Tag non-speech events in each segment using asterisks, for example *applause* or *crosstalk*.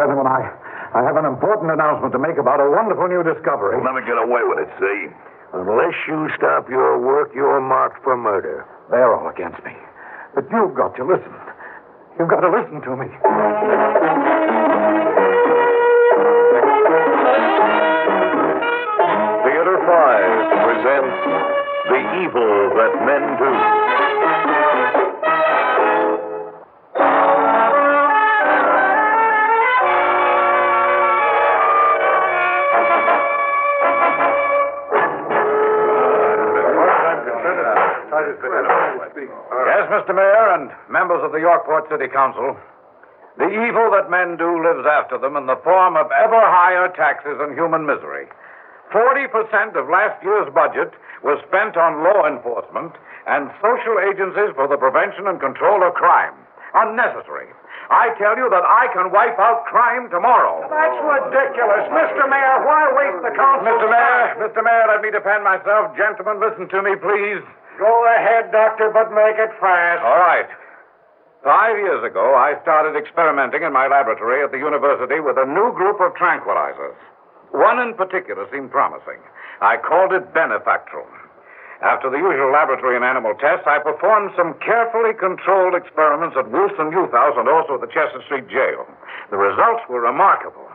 gentlemen, I, I have an important announcement to make about a wonderful new discovery. You'll never get away with it, see? Unless you stop your work, you're marked for murder. They're all against me. But you've got to listen. You've got to listen to me. Theater 5 presents The Evil That Men Do. Yes, Mr. Mayor and members of the Yorkport City Council. The evil that men do lives after them in the form of ever higher taxes and human misery. 40% of last year's budget was spent on law enforcement and social agencies for the prevention and control of crime. Unnecessary. I tell you that I can wipe out crime tomorrow. That's ridiculous. Mr. Mayor, why waste the council? Mr. Mayor, Mr. Mayor, let me defend myself. Gentlemen, listen to me, please. Go ahead, Doctor, but make it fast. All right. Five years ago, I started experimenting in my laboratory at the university with a new group of tranquilizers. One in particular seemed promising. I called it Benefactral. After the usual laboratory and animal tests, I performed some carefully controlled experiments at Wilson Youth House and also at the Chester Street Jail. The results were remarkable.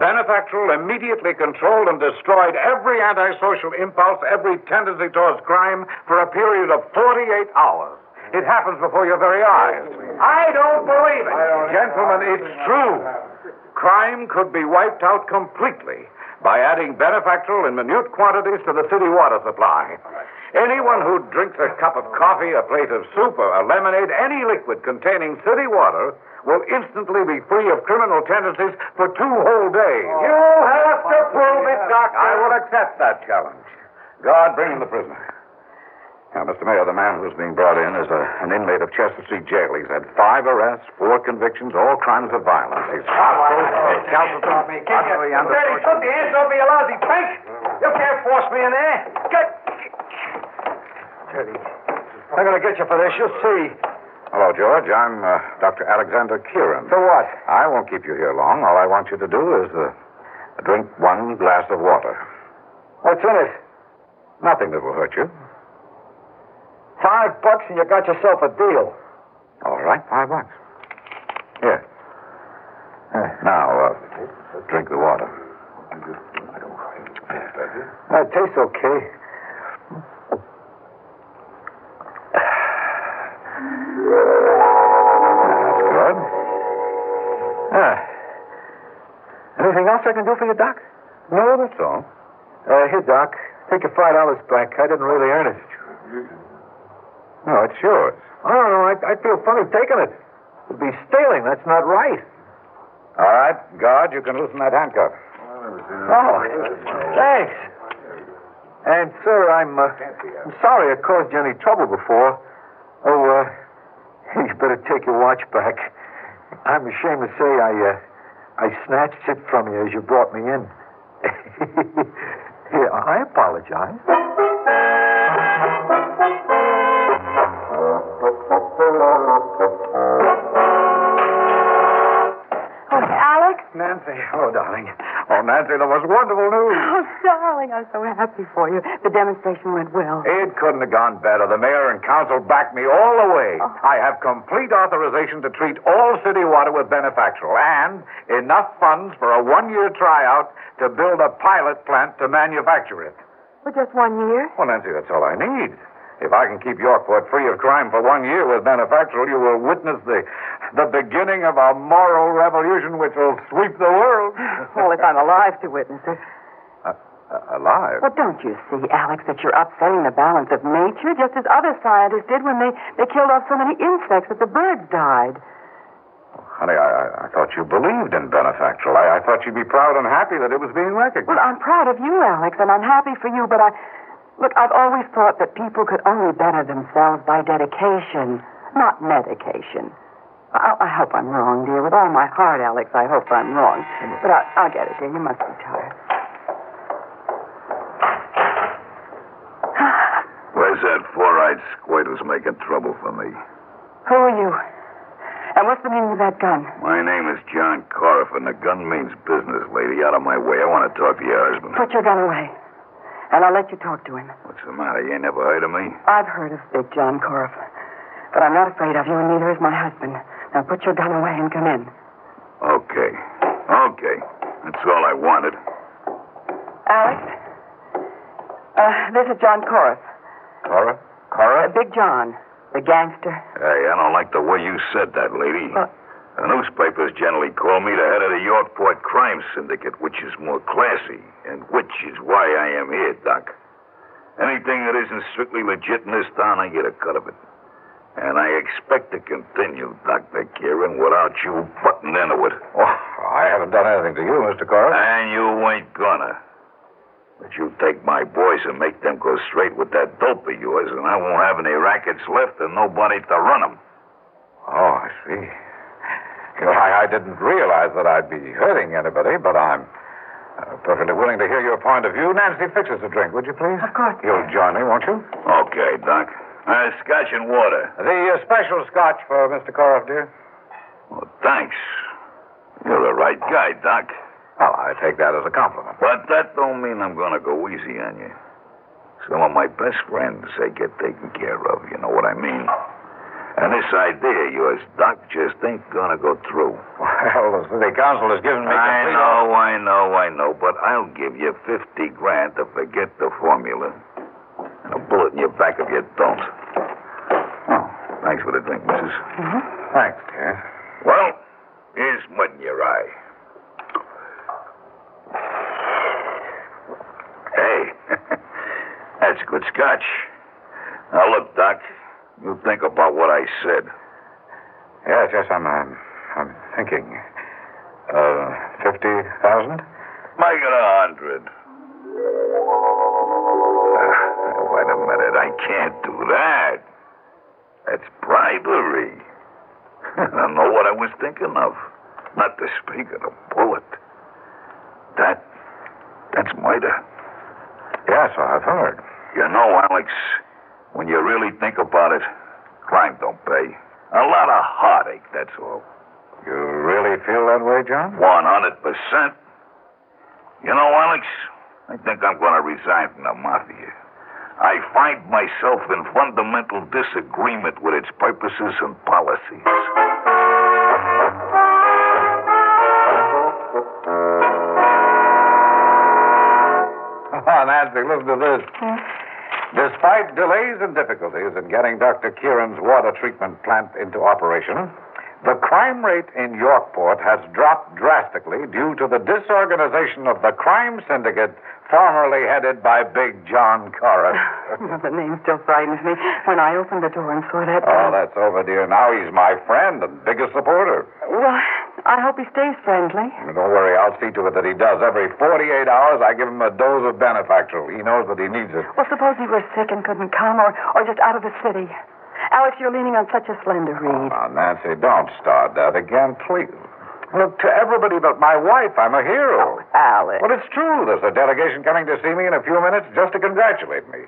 Benefactral immediately controlled and destroyed every antisocial impulse, every tendency towards crime for a period of 48 hours. It happens before your very eyes. I don't believe it. Gentlemen, it's true. Crime could be wiped out completely by adding Benefactral in minute quantities to the city water supply. Anyone who drinks a cup of coffee, a plate of soup, or a lemonade, any liquid containing city water, will instantly be free of criminal tendencies for two whole days. You have to prove it, Doctor. I will accept that challenge. God, bring in the prisoner. Now, Mr. Mayor, the man who's being brought in is a, an inmate of Chester Street Jail. He's had five arrests, four convictions, all crimes of violence. He's hostile, recalcitrant, utterly Daddy, under... put the hands over your lousy pink. You can't force me in there. Get. Teddy, I'm going to get you for this. You'll see. Hello, George. I'm uh, Dr. Alexander Kieran. For what? I won't keep you here long. All I want you to do is uh, drink one glass of water. What's in it? Nothing that will hurt you. Five bucks and you got yourself a deal. All right, five bucks. Here. Now, uh, drink the water. That tastes okay. That's good. Ah. Anything else I can do for you, Doc? No, that's all. Uh, here, Doc. Take your five dollars back. I didn't really earn it. No, it's yours. I don't know. I, I feel funny taking it. It'd be stealing. That's not right. All right, guard, you can loosen that handcuff. Oh, thanks. And, sir, I'm, uh, I'm sorry I caused you any trouble before. Oh, uh, *laughs* you better take your watch back. I'm ashamed to say I, uh, I snatched it from you as you brought me in. *laughs* Here, I apologize. Oh, Alex? Nancy. Oh, darling. Oh, Nancy, that was wonderful news. Oh, darling, I'm so happy for you. The demonstration went well. It couldn't have gone better. The mayor and council backed me all the way. Oh. I have complete authorization to treat all city water with Benefactral and enough funds for a one-year tryout to build a pilot plant to manufacture it. For just one year? Well, Nancy, that's all I need. If I can keep Yorkport free of crime for one year with Benefactral, you will witness the the beginning of a moral revolution which will sweep the world. *laughs* Well, if I'm alive to witness it. Uh, uh, alive? Well, don't you see, Alex, that you're upsetting the balance of nature, just as other scientists did when they, they killed off so many insects that the birds died? Honey, I, I, thought you believed in Benefactral. I, I thought you'd be proud and happy that it was being recognized. Well, I'm proud of you, Alex, and I'm happy for you, but I. Look, I've always thought that people could only better themselves by dedication, not medication. I, I hope I'm wrong, dear. With all my heart, Alex, I hope I'm wrong. But I, I'll get it, dear. You must be tired. Where's that four-eyed squid who's making trouble for me? Who are you? And what's the meaning of that gun? My name is John Coriff, and the gun means business, lady. Out of my way. I want to talk to your husband. Put your gun away. And I'll let you talk to him. What's the matter? You ain't never heard of me? I've heard of Big John Coriff. But I'm not afraid of you, and neither is my husband. Now put your gun away and come in. Okay. Okay. That's all I wanted. Alex? Uh, this is John Coriff. Cora? Uh, Cora? Big John, the gangster. Hey, I don't like the way you said that, lady. What? The newspapers generally call me the head of the Yorkport Crime Syndicate, which is more classy, and which is why I am here, Doc. Anything that isn't strictly legit in this town, I get a cut of it. And I expect to continue, Dr. Kieran, without you butting into it. Oh, I haven't done anything to you, Mr. Cora. And you ain't gonna. But you take my boys and make them go straight with that dope of yours, and I won't have any rackets left and nobody to run them. Oh, I see. You know, I, I didn't realize that I'd be hurting anybody, but I'm uh, perfectly willing to hear your point of view. Nancy, fix us a drink, would you please? Of course. You'll join me, won't you? Okay, Doc. Uh, scotch and water. The uh, special scotch for Mr. Coroff, dear. Well, thanks. You're the right guy, Doc. Well, I take that as a compliment. But that don't mean I'm gonna go easy on you. Some of my best friends, they get taken care of, you know what I mean? And this idea of yours, Doc, just ain't gonna go through. *laughs* Well, the city council has given me I complete... know, I know, I know, but I'll give you 50 grand to forget the formula. And a bullet in your back if you don't. Oh, thanks for the drink, missus. Mm-hmm. Thanks, dear. Well, here's mud in your eye. Hey, *laughs* that's good scotch. Now, look, Doc, you think about what I said. Yes, yes, I'm, um, I'm thinking. Uh, 50,000? Make it a hundred. Uh, wait a minute, I can't do that. That's bribery. *laughs* I don't know what I was thinking of. Not to speak of the bullet. That, that's murder. Yes, I've heard. You know, Alex, when you really think about it, crime don't pay. A lot of heartache, that's all. You really feel that way, John? 100%. You know, Alex, I think I'm going to resign from the Mafia. I find myself in fundamental disagreement with its purposes and policies. Oh, *laughs* Nancy, listen to this. Despite delays and difficulties in getting Dr. Kieran's water treatment plant into operation, the crime rate in Yorkport has dropped drastically due to the disorganization of the crime syndicate formerly headed by Big John Corris. *laughs* The name still frightens me. When I opened the door and saw that. oh, that's over, dear. Now he's my friend and biggest supporter. Well, I hope he stays friendly. Don't worry, I'll see to it that he does. Every 48 hours, I give him a dose of benefactor. He knows that he needs it. Well, suppose he were sick and couldn't come, or, or just out of the city. Alex, you're leaning on such a slender reed. Now, Nancy, don't start that again, please. Look, to everybody but my wife, I'm a hero. Oh, Alex. Well, it's true. There's a delegation coming to see me in a few minutes just to congratulate me.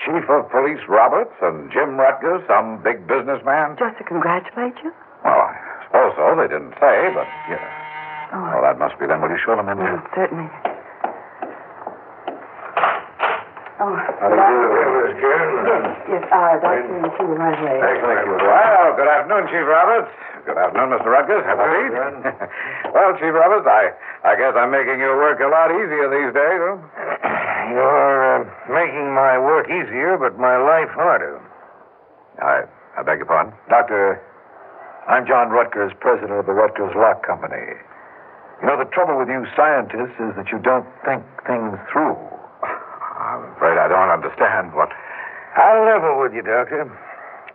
Chief of Police Roberts and Jim Rutgers, some big businessman. Just to congratulate you? Well, I suppose so. They didn't say, but, you know. Oh, Well, that must be them. Will you show them in there? certainly. Oh, How do you do, Miss Kieran? Yes, yes, uh, Dr. and see you right away. Thank you. Well, good afternoon, Chief Roberts. Good afternoon, Mr. Rutgers. Have a seat. *laughs* well, Chief Roberts, I, I guess I'm making your work a lot easier these days, huh? *clears throat* You're uh, making my work easier, but my life harder. I, I beg your pardon? Doctor, I'm John Rutgers, president of the Rutgers Lock Company. You know, the trouble with you scientists is that you don't think things through. *laughs* I'm afraid I don't understand what. I'll level with you, Doctor.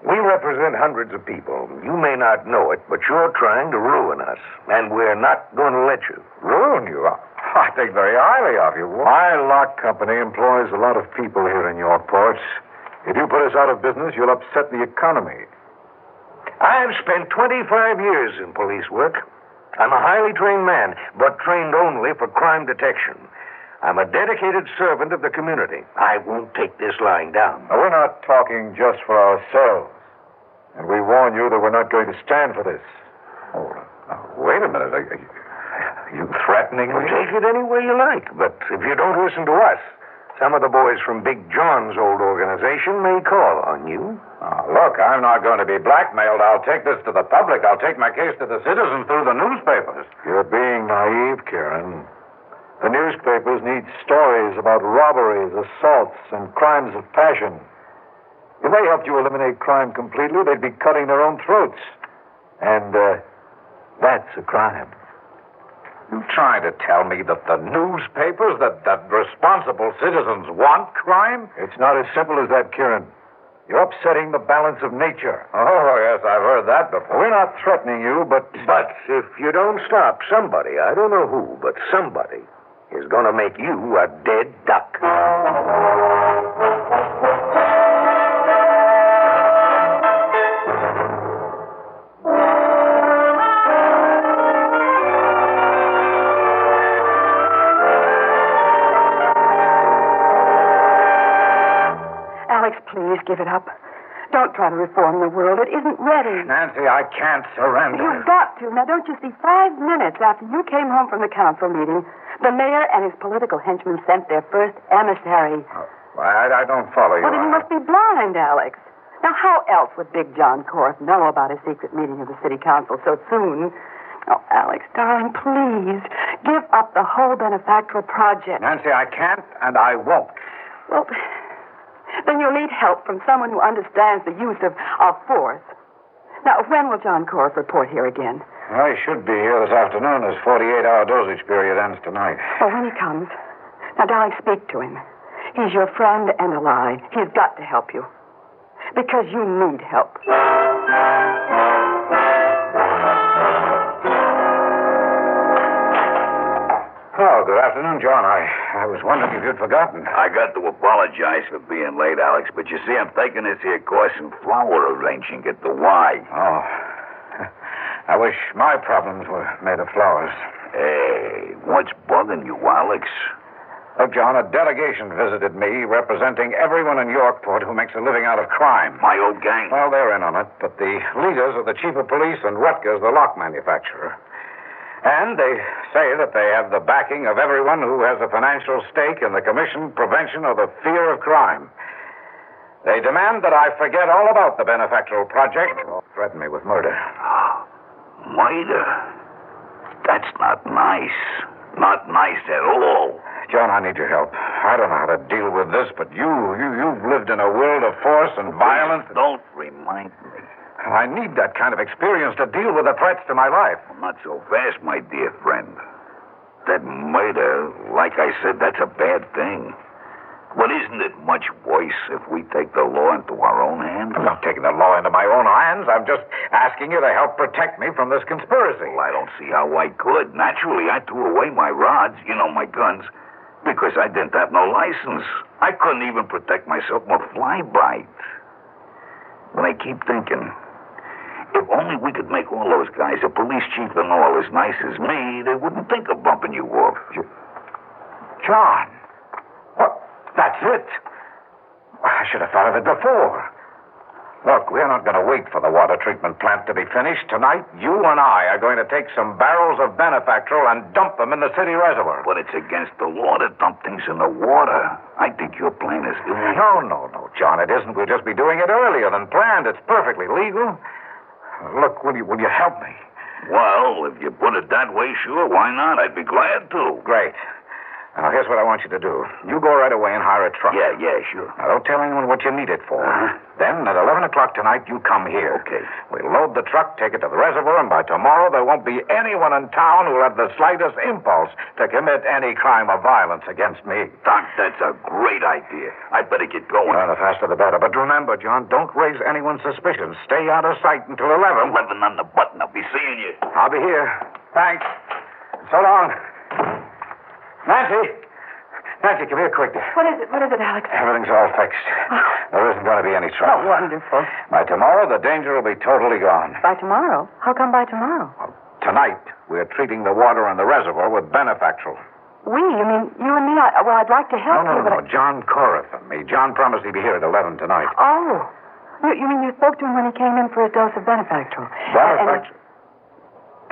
We represent hundreds of people. You may not know it, but you're trying to ruin us, and we're not going to let you. Ruin you? I think very highly of you. My lock company employs a lot of people here in Yorkport. If you put us out of business, you'll upset the economy. I've spent 25 years in police work. I'm a highly trained man, but trained only for crime detection. I'm a dedicated servant of the community. I won't take this lying down. Now, we're not talking just for ourselves. And we warn you that we're not going to stand for this. Oh, now, wait a minute. Are, are you threatening me? Take it any way you like, but if you don't listen to us, some of the boys from Big John's old organization may call on you. Oh, look, I'm not going to be blackmailed. I'll take this to the public. I'll take my case to the citizens through the newspapers. You're being naive, Kieran. The newspapers need stories about robberies, assaults, and crimes of passion. If they helped you eliminate crime completely, they'd be cutting their own throats. And uh, that's a crime. You trying to tell me that the newspapers, that, that responsible citizens want crime? It's not as simple as that, Kieran. You're upsetting the balance of nature. Oh, yes, I've heard that before. We're not threatening you, but. But if you don't stop, somebody, I don't know who, but somebody, is going to make you a dead duck. Please give it up. Don't try to reform the world. It isn't ready. Nancy, I can't surrender. You've got to. Now, don't you see? Five minutes after you came home from the council meeting, the mayor and his political henchmen sent their first emissary. Oh, I, I don't follow you. Well, then you must be blind, Alex. Now, how else would Big John Korth know about a secret meeting of the city council so soon? Oh, Alex, darling, please give up the whole benefactral project. Nancy, I can't and I won't. Well, then you'll need help from someone who understands the use of, of force. Now, when will John Korth report here again? I should be here this afternoon. His 48 hour dosage period ends tonight. Well, when he comes. Now, darling, speak to him. He's your friend and ally. He's got to help you. Because you need help. Oh, good afternoon, John. I, I was wondering if you'd forgotten. I got to apologize for being late, Alex, but you see, I'm taking this here course in flower arranging at the Y. Oh. *laughs* I wish my problems were made of flowers. Hey, what's bugging you, Alex? Look, John, a delegation visited me representing everyone in Yorkport who makes a living out of crime. My old gang. Well, they're in on it, but the leaders are the chief of police and Rutgers, the lock manufacturer. And they say that they have the backing of everyone who has a financial stake in the commission, prevention, or the fear of crime. They demand that I forget all about the benefactral project or threaten me with murder. Ah, murder? That's not nice. Not nice at all. John, I need your help. I don't know how to deal with this, but you, you, you've lived in a world of force and violence. Don't remind me. I need that kind of experience to deal with the threats to my life. Not so fast, my dear friend. That murder, like I said, that's a bad thing. But isn't it much worse if we take the law into our own hands? I'm not taking the law into my own hands. I'm just asking you to help protect me from this conspiracy. Well, I don't see how I could. Naturally, I threw away my rods, you know, my guns, because I didn't have no license. I couldn't even protect myself from a flyby. But I keep thinking, if only we could make all those guys, a police chief and all, as nice as me, they wouldn't think of bumping you off. John. What? That's it. I should have thought of it before. Look, we're not going to wait for the water treatment plant to be finished. Tonight, you and I are going to take some barrels of benefactral and dump them in the city reservoir. But it's against the law to dump things in the water. I think your plan is. No, no, no, John, it isn't. We'll just be doing it earlier than planned. It's perfectly legal. Look, will you, will you help me? Well, if you put it that way, sure, why not? I'd be glad to. Great. Now, here's what I want you to do. You go right away and hire a truck. Yeah, yeah, sure. Now, don't tell anyone what you need it for. Uh-huh. Then, at 11 o'clock tonight, you come here. Okay. We'll load the truck, take it to the reservoir, and by tomorrow, there won't be anyone in town who'll have the slightest impulse to commit any crime of violence against me. Doc, that's a great idea. I'd better get going. Well, the faster the better. But remember, John, don't raise anyone's suspicions. Stay out of sight until 11. 11 on the button. I'll be seeing you. I'll be here. Thanks. So long. Nancy. Nancy, come here quick. What is it? What is it, Alex? Everything's all fixed. Oh. There isn't going to be any trouble. Oh, wonderful. By tomorrow, the danger will be totally gone. By tomorrow? How come by tomorrow? Tonight, we're treating the water in the reservoir with benefactral. We? You mean you and me? I, well, I'd like to help no, you, but... no. No. John Corriff and me. John promised he'd be here at 11 tonight. Oh. You, you mean you spoke to him when he came in for his dose of benefactral? And- and- Benefactral?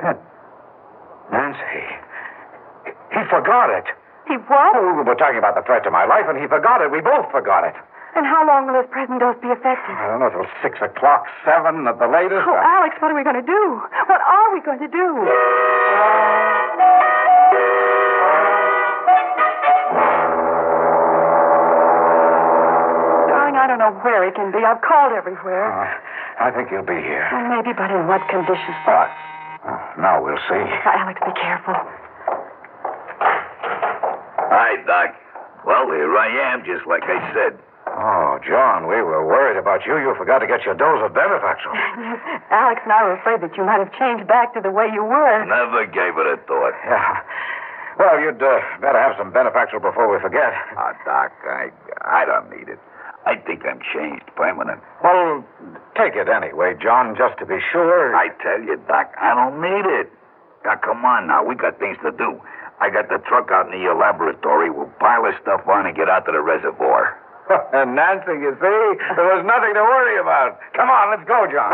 pen. Nancy. He forgot it. He what? Oh, we were talking about the threat to my life, and he forgot it. We both forgot it. And how long will his present dose be effective? I don't know, till six o'clock, seven at the latest. Oh, Alex, what are we going to do? What are we going to do? Darling, I don't know where he can be. I've called everywhere. Uh, I think he'll be here. Well, maybe, but in what condition? Uh, uh, now we'll see. Now, Alex, be careful. Hi, Doc. Well, here I am, just like I said. Oh, John, we were worried about you. You forgot to get your dose of Benefactral. Yes, *laughs* Alex and I were afraid that you might have changed back to the way you were. Never gave it a thought. *laughs* Yeah. Well, you'd uh, better have some Benefactor before we forget. Ah, Doc, I, I don't need it. I think I'm changed permanent. Well, take it anyway, John, just to be sure. I tell you, Doc, I don't need it. Now, come on now. we've got things to do. I got the truck out near your laboratory. We'll pile the stuff on and get out to the reservoir. *laughs* and Nancy, you see, there was nothing to worry about. Come on, let's go, John.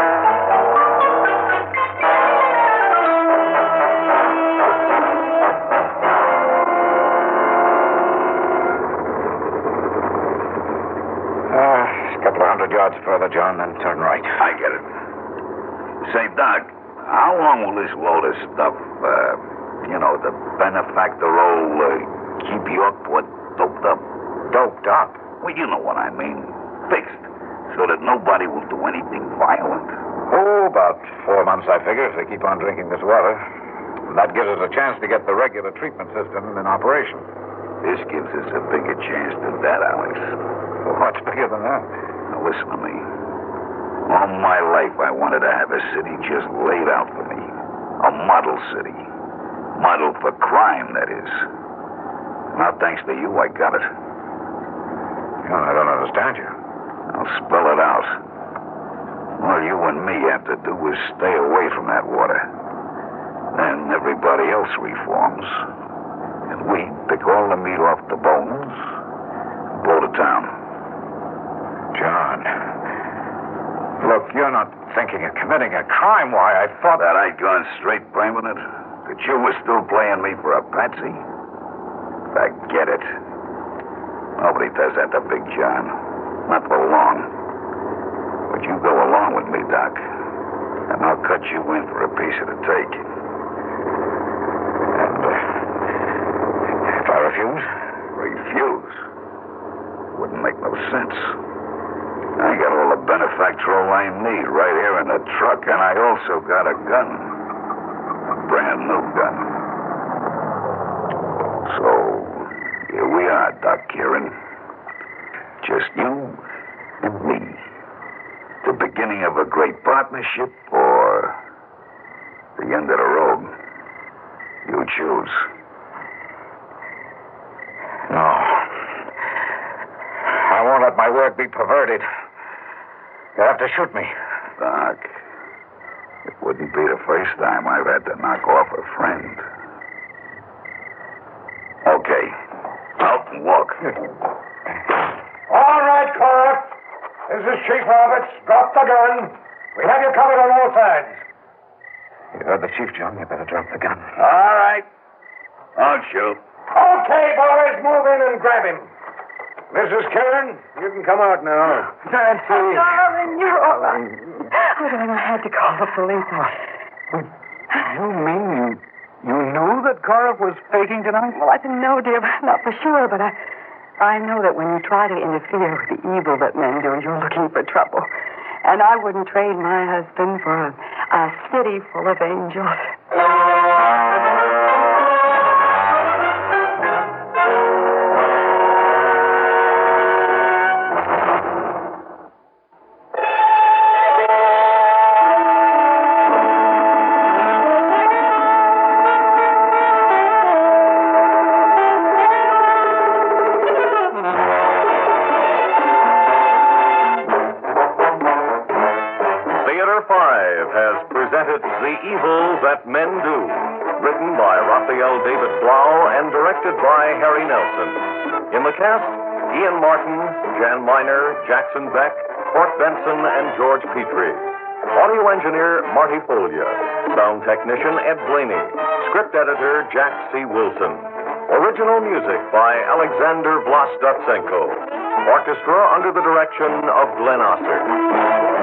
Uh, a couple of hundred yards further, John, then turn right. I get it. Say, Doc, how long will this load of stuff, uh, you know, the benefactral, uh, keep your port doped up? Doped up. Well, you know what I mean. Fixed. So that nobody will do anything violent. Oh, about four months, I figure, if they keep on drinking this water. That gives us a chance to get the regular treatment system in operation. This gives us a bigger chance than that, Alex. What's bigger than that? Now, listen to me. All my life, I wanted to have a city just laid out for me. A model city. Model for crime, that is. Now, thanks to you, I got it. John, I don't understand you. I'll spell it out. All you and me have to do is stay away from that water. Then everybody else reforms. And we pick all the meat off the bones and blow to town. John. Look, you're not thinking of committing a crime. Why, I thought. That I'd gone straight permanent? That you were still playing me for a patsy? Forget it. Nobody does that to Big John. Not for long. But you go along with me, Doc. And I'll cut you in for a piece of the take. And, uh, if I refuse? Refuse? Wouldn't make no sense. I got all the benefactor I need right here in the truck, and I also got a gun. A brand new gun. So, here we are, Doc Kieran. Just you and me. The beginning of a great partnership or the end of the road. You choose. No. I won't let my word be perverted. You'll have to shoot me. Doc, it wouldn't be the first time I've had to knock off a friend. Okay. Out and walk. All right, Cora. This is Chief Roberts. Drop the gun. We have you covered on all sides. You heard the chief, John. You better drop the gun. All right. I'll shoot. Okay, boys, move in and grab him. Mrs. Kieran, you can come out now. Nancy. Oh, darling, you're all right. Oh, darling, I had to call the police. You mean you, you knew that Cora was faking tonight? Well, I didn't know, dear, not for sure, but I, I know that when you try to interfere with the evil that men do, you're looking for trouble. And I wouldn't trade my husband for a, a city full of angels. 5 has presented The Evil That Men Do, written by Raphael David Blau and directed by Harry Nelson. In the cast, Ian Martin, Jan Miner, Jackson Beck, Court Benson, and George Petrie. Audio engineer Marty Folia. Sound technician Ed Blaney. Script editor Jack C. Wilson. Original music by Alexander Vlastotsenko. Orchestra under the direction of Glenn Osser.